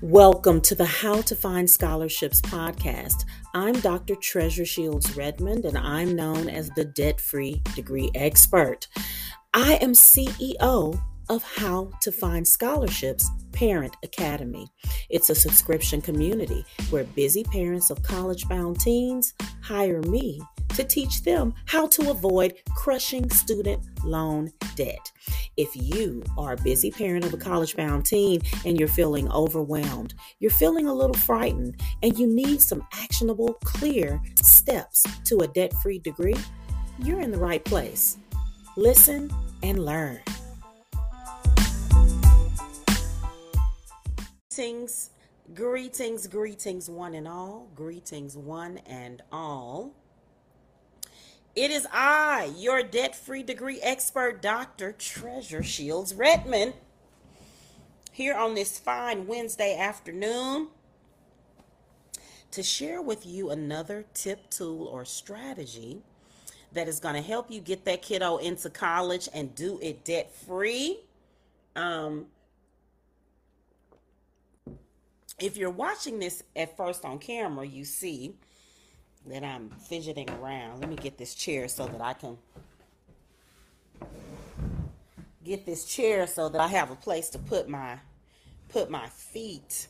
Welcome to the How to Find Scholarships podcast. I'm Dr. Treasure Shields Redmond, and I'm known as the debt free degree expert. I am CEO of How to Find Scholarships Parent Academy. It's a subscription community where busy parents of college bound teens hire me to teach them how to avoid crushing student loan debt. If you are a busy parent of a college bound teen and you're feeling overwhelmed, you're feeling a little frightened, and you need some actionable, clear steps to a debt free degree, you're in the right place. Listen and learn. Greetings, greetings, greetings, one and all. Greetings, one and all. It is I, your debt free degree expert, Dr. Treasure Shields Redmond, here on this fine Wednesday afternoon to share with you another tip, tool, or strategy that is going to help you get that kiddo into college and do it debt free. Um, if you're watching this at first on camera, you see that I'm fidgeting around. Let me get this chair so that I can get this chair so that I have a place to put my put my feet.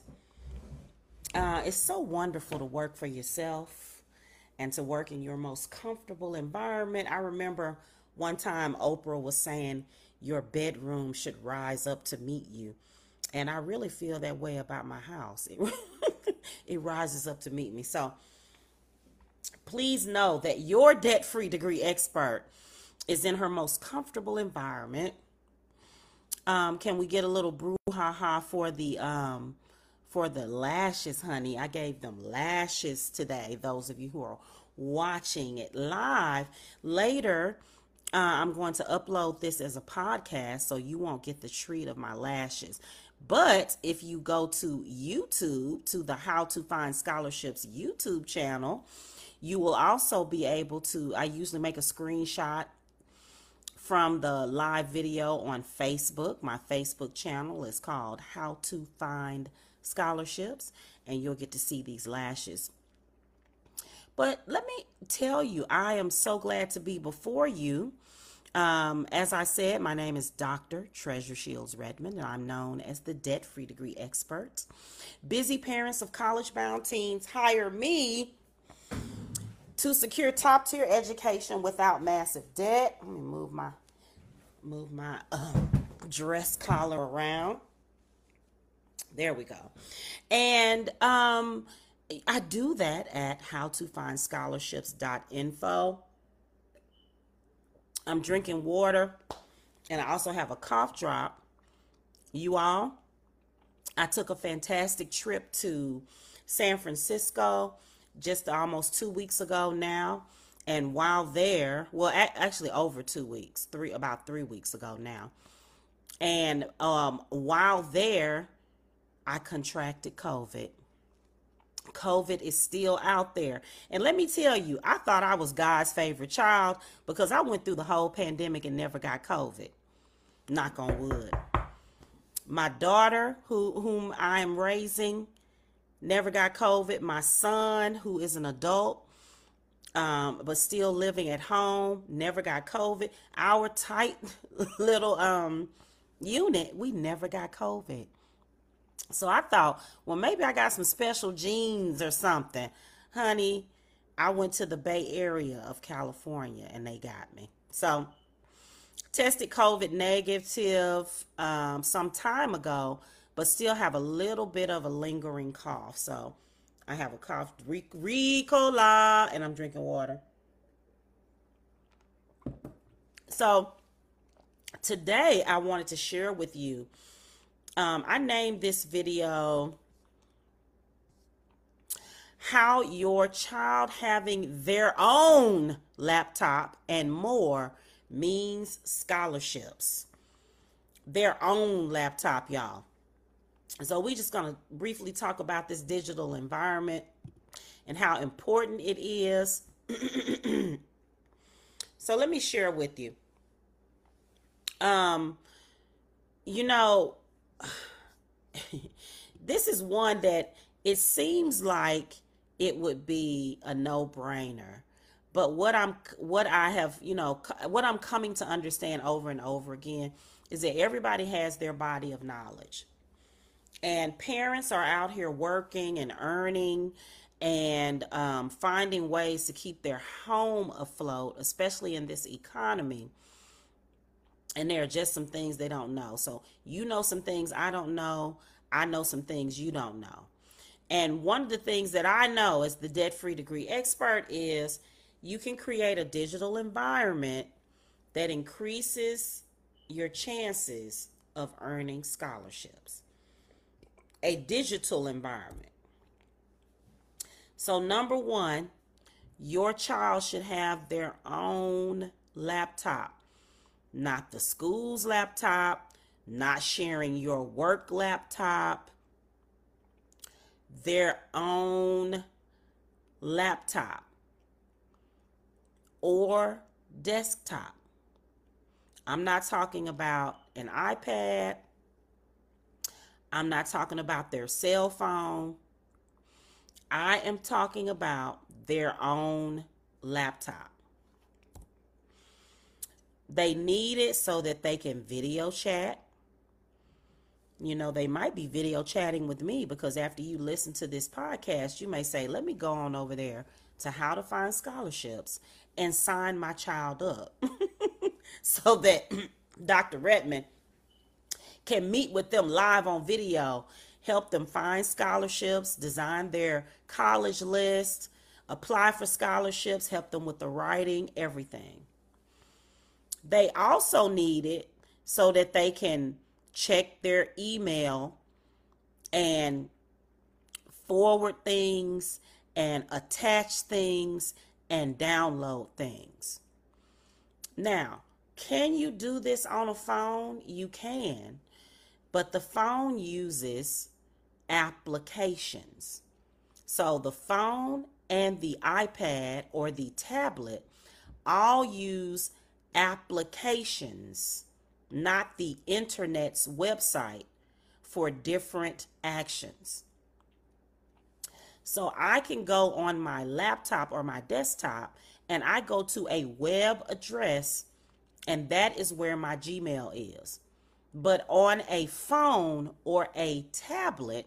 Uh, it's so wonderful to work for yourself and to work in your most comfortable environment. I remember one time Oprah was saying your bedroom should rise up to meet you. And I really feel that way about my house. It, it rises up to meet me. So please know that your debt free degree expert is in her most comfortable environment. Um, can we get a little brouhaha for the um, for the lashes, honey? I gave them lashes today. Those of you who are watching it live later, uh, I'm going to upload this as a podcast, so you won't get the treat of my lashes. But if you go to YouTube, to the How to Find Scholarships YouTube channel, you will also be able to, I usually make a screenshot from the live video on Facebook. My Facebook channel is called How to Find Scholarships, and you'll get to see these lashes. But let me tell you, I am so glad to be before you. Um, as I said, my name is Dr. Treasure Shields Redmond, and I'm known as the debt free degree expert. Busy parents of college bound teens hire me to secure top tier education without massive debt. Let me move my move my uh, dress collar around. There we go. And um, I do that at howtofindscholarships.info. I'm drinking water and I also have a cough drop. You all, I took a fantastic trip to San Francisco just almost two weeks ago now. And while there, well, actually over two weeks, three about three weeks ago now. And um, while there, I contracted COVID. COVID is still out there. And let me tell you, I thought I was God's favorite child because I went through the whole pandemic and never got COVID. Knock on wood. My daughter, who whom I am raising, never got COVID. My son, who is an adult, um, but still living at home, never got COVID. Our tight little um, unit, we never got COVID. So I thought, well, maybe I got some special genes or something. Honey, I went to the Bay Area of California and they got me. So tested COVID negative um, some time ago, but still have a little bit of a lingering cough. So I have a cough, Ricola, and I'm drinking water. So today I wanted to share with you. Um, I named this video how your child having their own laptop and more means scholarships. Their own laptop, y'all. So we're just going to briefly talk about this digital environment and how important it is. so let me share with you. Um, you know, this is one that it seems like it would be a no-brainer. But what I'm what I have, you know, what I'm coming to understand over and over again is that everybody has their body of knowledge. And parents are out here working and earning and um, finding ways to keep their home afloat, especially in this economy. And there are just some things they don't know. So, you know some things I don't know. I know some things you don't know. And one of the things that I know as the debt free degree expert is you can create a digital environment that increases your chances of earning scholarships. A digital environment. So, number one, your child should have their own laptop, not the school's laptop, not sharing your work laptop, their own laptop or desktop. I'm not talking about an iPad. I'm not talking about their cell phone. I am talking about their own laptop. They need it so that they can video chat. You know, they might be video chatting with me because after you listen to this podcast, you may say, let me go on over there to how to find scholarships and sign my child up so that Dr. Redmond can meet with them live on video help them find scholarships, design their college list, apply for scholarships, help them with the writing, everything. They also need it so that they can check their email and forward things and attach things and download things. Now, can you do this on a phone? You can, but the phone uses applications. So the phone and the iPad or the tablet all use applications, not the internet's website, for different actions. So I can go on my laptop or my desktop and I go to a web address, and that is where my Gmail is. But on a phone or a tablet,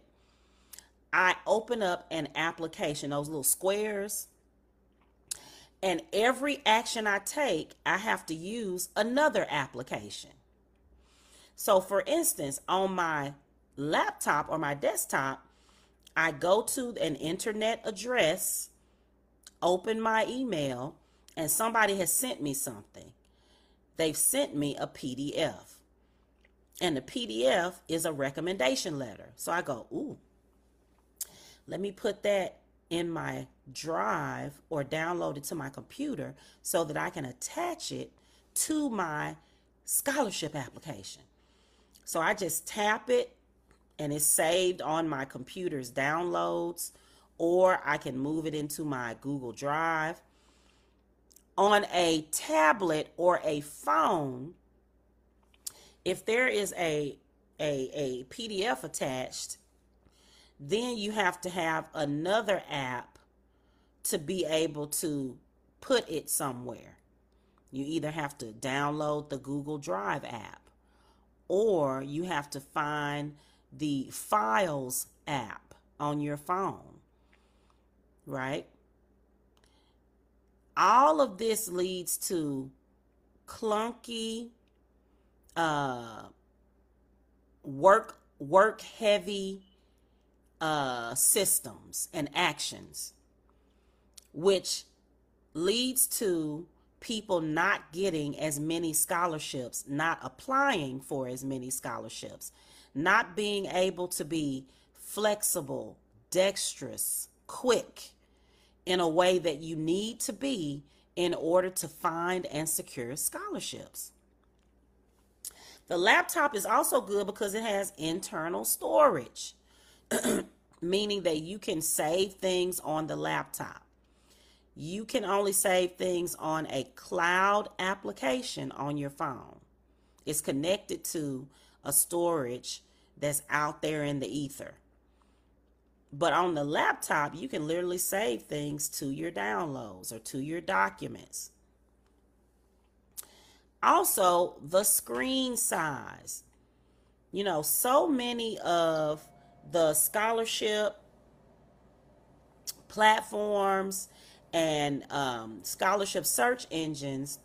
I open up an application, those little squares, and every action I take, I have to use another application. So, for instance, on my laptop or my desktop, I go to an internet address, open my email, and somebody has sent me something. They've sent me a PDF. And the PDF is a recommendation letter. So I go, ooh, let me put that in my drive or download it to my computer so that I can attach it to my scholarship application. So I just tap it and it's saved on my computer's downloads, or I can move it into my Google Drive. On a tablet or a phone, if there is a, a, a PDF attached, then you have to have another app to be able to put it somewhere. You either have to download the Google Drive app or you have to find the Files app on your phone, right? All of this leads to clunky, uh, work work heavy uh, systems and actions, which leads to people not getting as many scholarships, not applying for as many scholarships, not being able to be flexible, dexterous, quick in a way that you need to be in order to find and secure scholarships. The laptop is also good because it has internal storage. meaning that you can save things on the laptop. You can only save things on a cloud application on your phone. It's connected to a storage that's out there in the ether. But on the laptop, you can literally save things to your downloads or to your documents. Also, the screen size. You know, so many of the scholarship platforms and um, scholarship search engines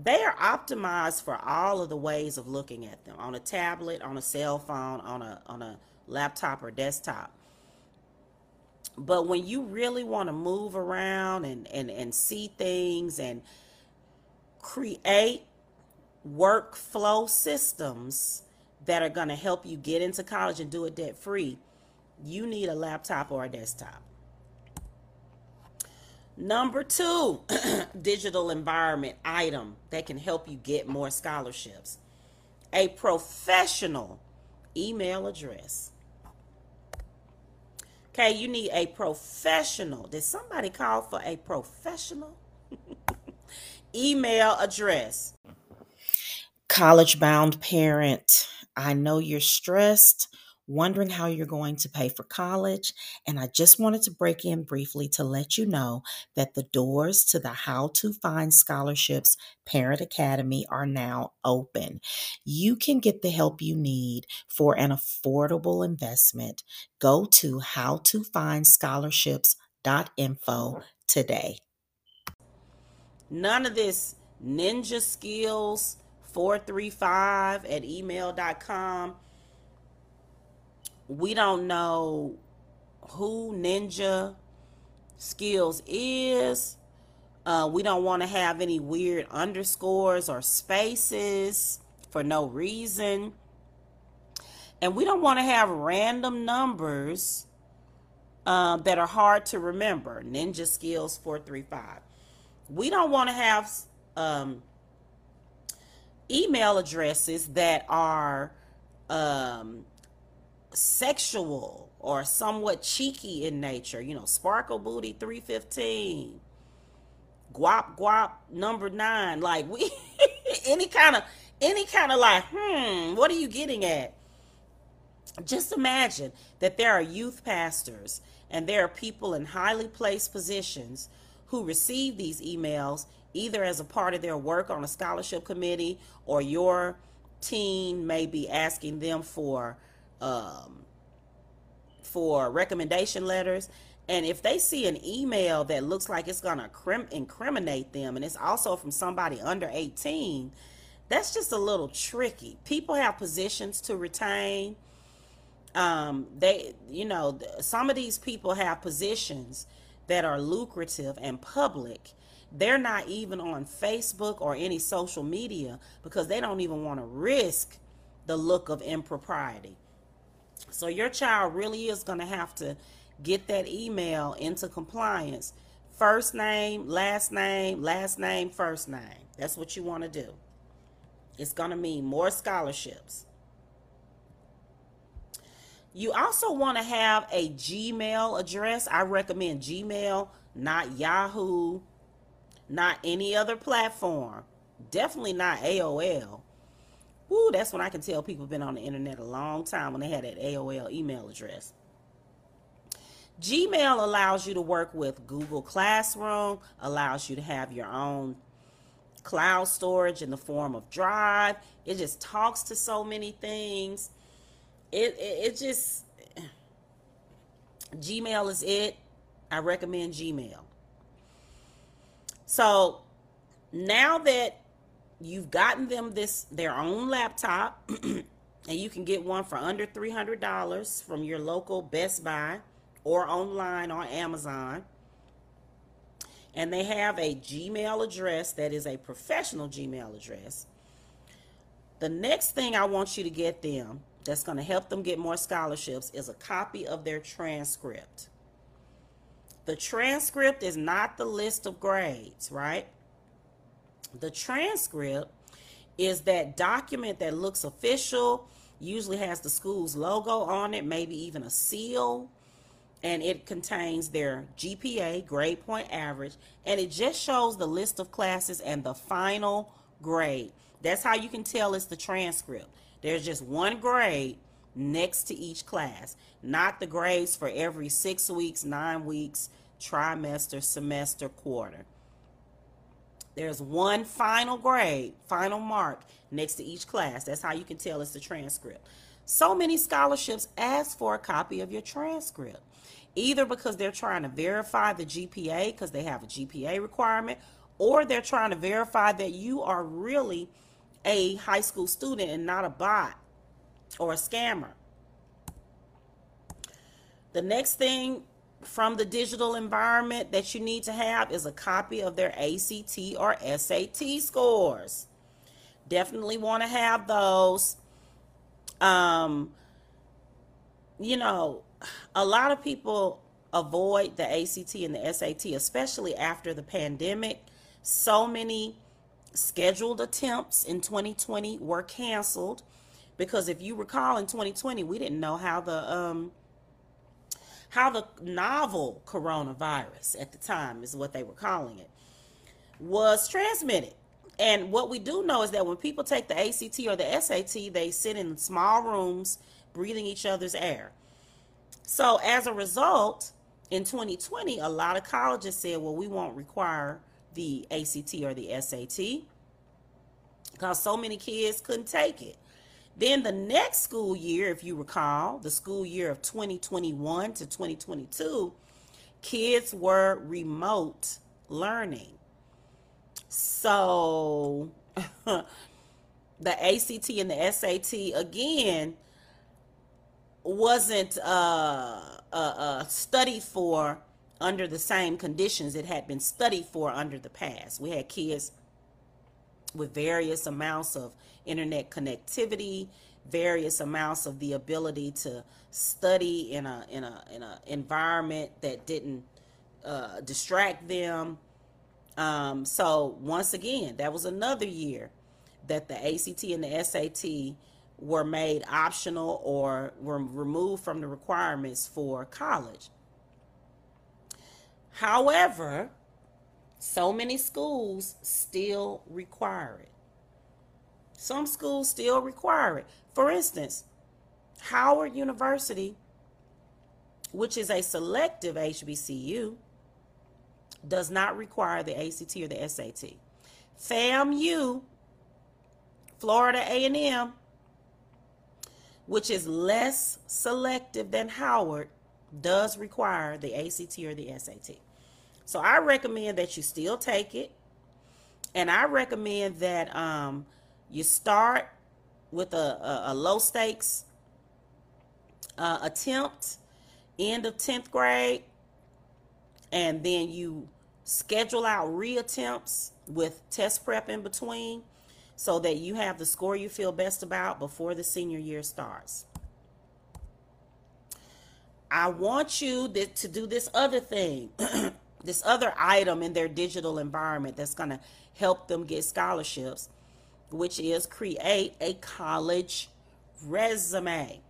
they are optimized for all of the ways of looking at them on a tablet on a cell phone on a on a laptop or desktop. But when you really want to move around and and and see things and create workflow systems that are going to help you get into college and do it debt free you need a laptop or a desktop Number two, digital environment item that can help you get more scholarships. A professional email address. Okay, you need a professional. Did somebody call for a professional? email address. College bound parent, I know you're stressed wondering how you're going to pay for college. And I just wanted to break in briefly to let you know that the doors to the How to Find Scholarships Parent Academy are now open. You can get the help you need for an affordable investment. Go to howtofindscholarships.info today. None of this ninja skills 435 at email.com we don't know who Ninja Skills is. Uh, we don't want to have any weird underscores or spaces for no reason. And we don't want to have random numbers uh, that are hard to remember. Ninja Skills 435. We don't want to have um, email addresses that are um, sexual or somewhat cheeky in nature. You know, Sparkle Booty 315, Guap Guap number nine. Like we any kind of any kind of like, hmm, what are you getting at? Just imagine that there are youth pastors and there are people in highly placed positions who receive these emails either as a part of their work on a scholarship committee or your teen may be asking them for um, for recommendation letters. And if they see an email that looks like it's going to crim- incriminate them and it's also from somebody under 18, that's just a little tricky. People have positions to retain. Um, they, you know, some of these people have positions that are lucrative and public. They're not even on Facebook or any social media because they don't even want to risk the look of impropriety. So your child really is going to have to get that email into compliance. First name, last name, last name, first name. That's what you want to do. It's going to mean more scholarships. You also want to have a Gmail address. I recommend Gmail, not Yahoo, not any other platform. Definitely not AOL. Woo, that's when I can tell people have been on the internet a long time when they had that AOL email address. Gmail allows you to work with Google Classroom, allows you to have your own cloud storage in the form of Drive. It just talks to so many things. It, it, it just, Gmail is it. I recommend Gmail. So now that you've gotten them this their own laptop and you can get one for under $300 from your local Best Buy or online on Amazon. And they have a Gmail address that is a professional Gmail address. The next thing I want you to get them that's going to help them get more scholarships is a copy of their transcript. The transcript is not the list of grades, right? The transcript is that document that looks official, usually has the school's logo on it, maybe even a seal, and it contains their GPA, grade point average, and it just shows the list of classes and the final grade. That's how you can tell it's the transcript. There's just one grade, next to each class, not the grades for every six weeks, nine weeks, trimester, semester, quarter. There's one final grade, final mark next to each class. That's how you can tell it's the transcript. So many scholarships ask for a copy of your transcript, either because they're trying to verify the GPA because they have a GPA requirement, or they're trying to verify that you are really a high school student and not a bot or a scammer. The next thing from the digital environment that you need to have is a copy of their ACT or SAT scores. Definitely want to have those. Um, you know, a lot of people avoid the ACT and the SAT, especially after the pandemic. So many scheduled attempts in 2020 were canceled because if you recall in 2020 we didn't know how the um, how the novel coronavirus at the time is what they were calling it was transmitted and what we do know is that when people take the ACT or the SAT they sit in small rooms breathing each other's air so as a result in 2020 a lot of colleges said well we won't require the ACT or the SAT because so many kids couldn't take it. Then the next school year, if you recall, the school year of 2021 to 2022, kids were remote learning. So the ACT and the SAT again wasn't uh, uh, uh, studied for under the same conditions it had been studied for under the past. We had kids with various amounts of internet connectivity, various amounts of the ability to study in a in a in a environment that didn't uh, distract them. Um, so once again, that was another year that the ACT and the SAT were made optional or were removed from the requirements for college. However, so many schools still require it. Some schools still require it. For instance, Howard University, which is a selective HBCU, does not require the ACT or the SAT. FAMU, Florida A&M, which is less selective than Howard, does require the ACT or the SAT. So I recommend that you still take it. And I recommend that um, you start with a, a, a low stakes uh, attempt, end of 10th grade, and then you schedule out reattempts with test prep in between so that you have the score you feel best about before the senior year starts. I want you to do this other thing. this other item in their digital environment that's going to help them get scholarships, which is create a college resume.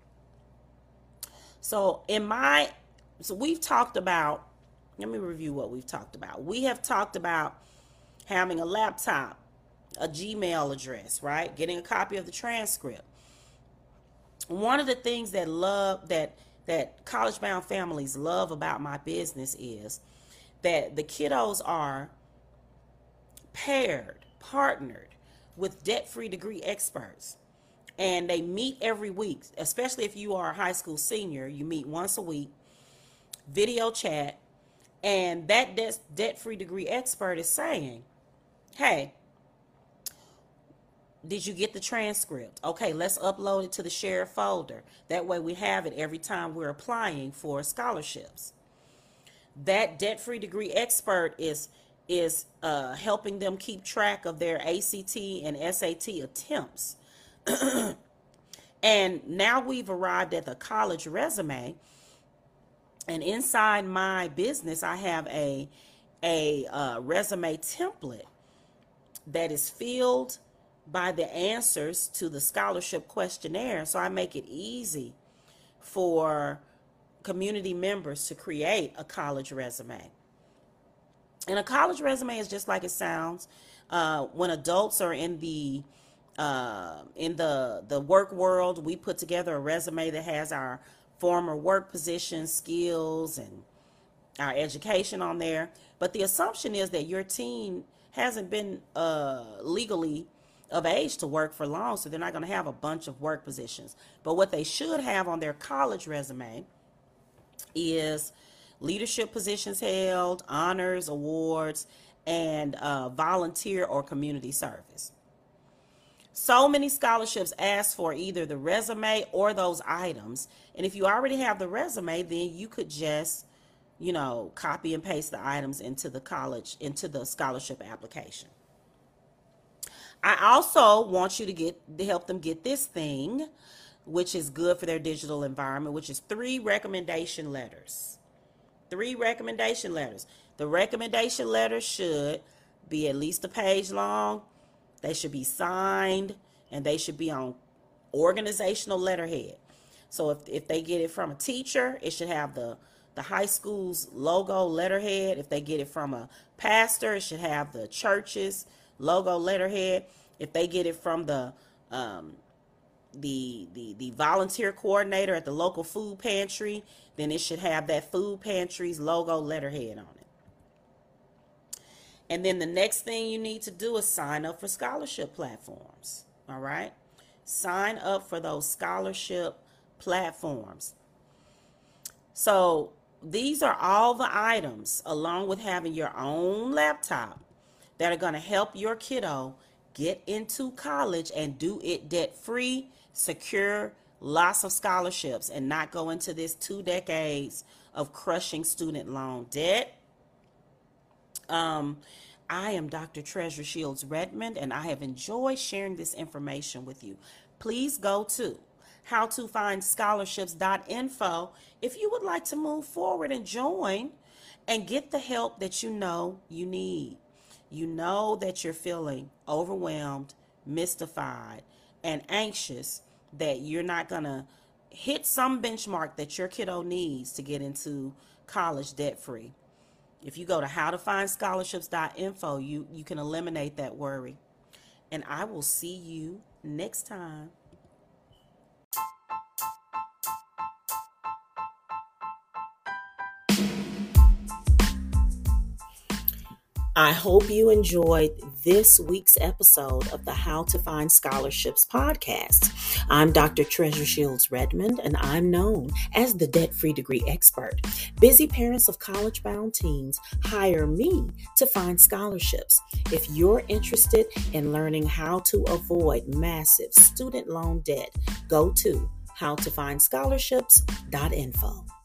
So, in my, so we've talked about, let me review what we've talked about. We have talked about having a laptop, a Gmail address, right? Getting a copy of the transcript. One of the things that love that that college bound families love about my business is that the kiddos are paired, partnered with debt free degree experts. And they meet every week, especially if you are a high school senior, you meet once a week, video chat, and that debt free degree expert is saying, Hey, did you get the transcript? Okay, let's upload it to the shared folder. That way we have it every time we're applying for scholarships that debt-free degree expert is is uh, helping them keep track of their ACT and SAT attempts. and now we've arrived at the college resume. And inside my business, I have a a uh, resume template that is filled by the answers to the scholarship questionnaire. So I make it easy for community members to create a college resume. And a college resume is just like it sounds. Uh, when adults are in the uh, in the the work world, we put together a resume that has our former work positions, skills, and our education on there. But the assumption is that your teen hasn't been uh, legally of age to work for long, so they're not going to have a bunch of work positions. But what they should have on their college resume is leadership positions held, honors, awards, and uh, volunteer or community service. So many scholarships ask for either the resume or those items. And if you already have the resume, then you could just, you know, copy and paste the items into the college, into the scholarship application. I also want you to get to help them get this thing, which is good for their digital environment, which is three recommendation letters. Three recommendation letters. The recommendation letters should be at least a page long they should be signed and they should be on organizational letterhead. So if, if they get it from a teacher, it should have the, the high school's logo letterhead. If they get it from a pastor, it should have the church's logo letterhead. If they get it from the um, the, the the volunteer coordinator at the local food pantry, then it should have that food pantry's logo letterhead on it. And then the next thing you need to do is sign up for scholarship platforms. All right? Sign up for those scholarship platforms. So these are all the items, along with having your own laptop, that are going to help your kiddo get into college and do it debt free, secure lots of scholarships, and not go into this two decades of crushing student loan debt um, I am Dr. Treasure Shields Redmond, and I have enjoyed sharing this information with you. Please go to howtofindscholarships.info if you would like to move forward and join and get the help that you know you need. You know that you're feeling overwhelmed, mystified, and anxious that you're not going to hit some benchmark that your kiddo needs to get into college debt free. If you go to howtofindscholarships.info, you, you can eliminate that worry. And I will see you next time. I hope you enjoyed this week's episode of the How to Find Scholarships podcast. I'm Dr. Treasure Shields Redmond, and I'm known as the debt free degree expert. Busy parents of college bound teens hire me to find scholarships. If you're interested in learning how to avoid massive student loan debt, go to howtofindscholarships.info.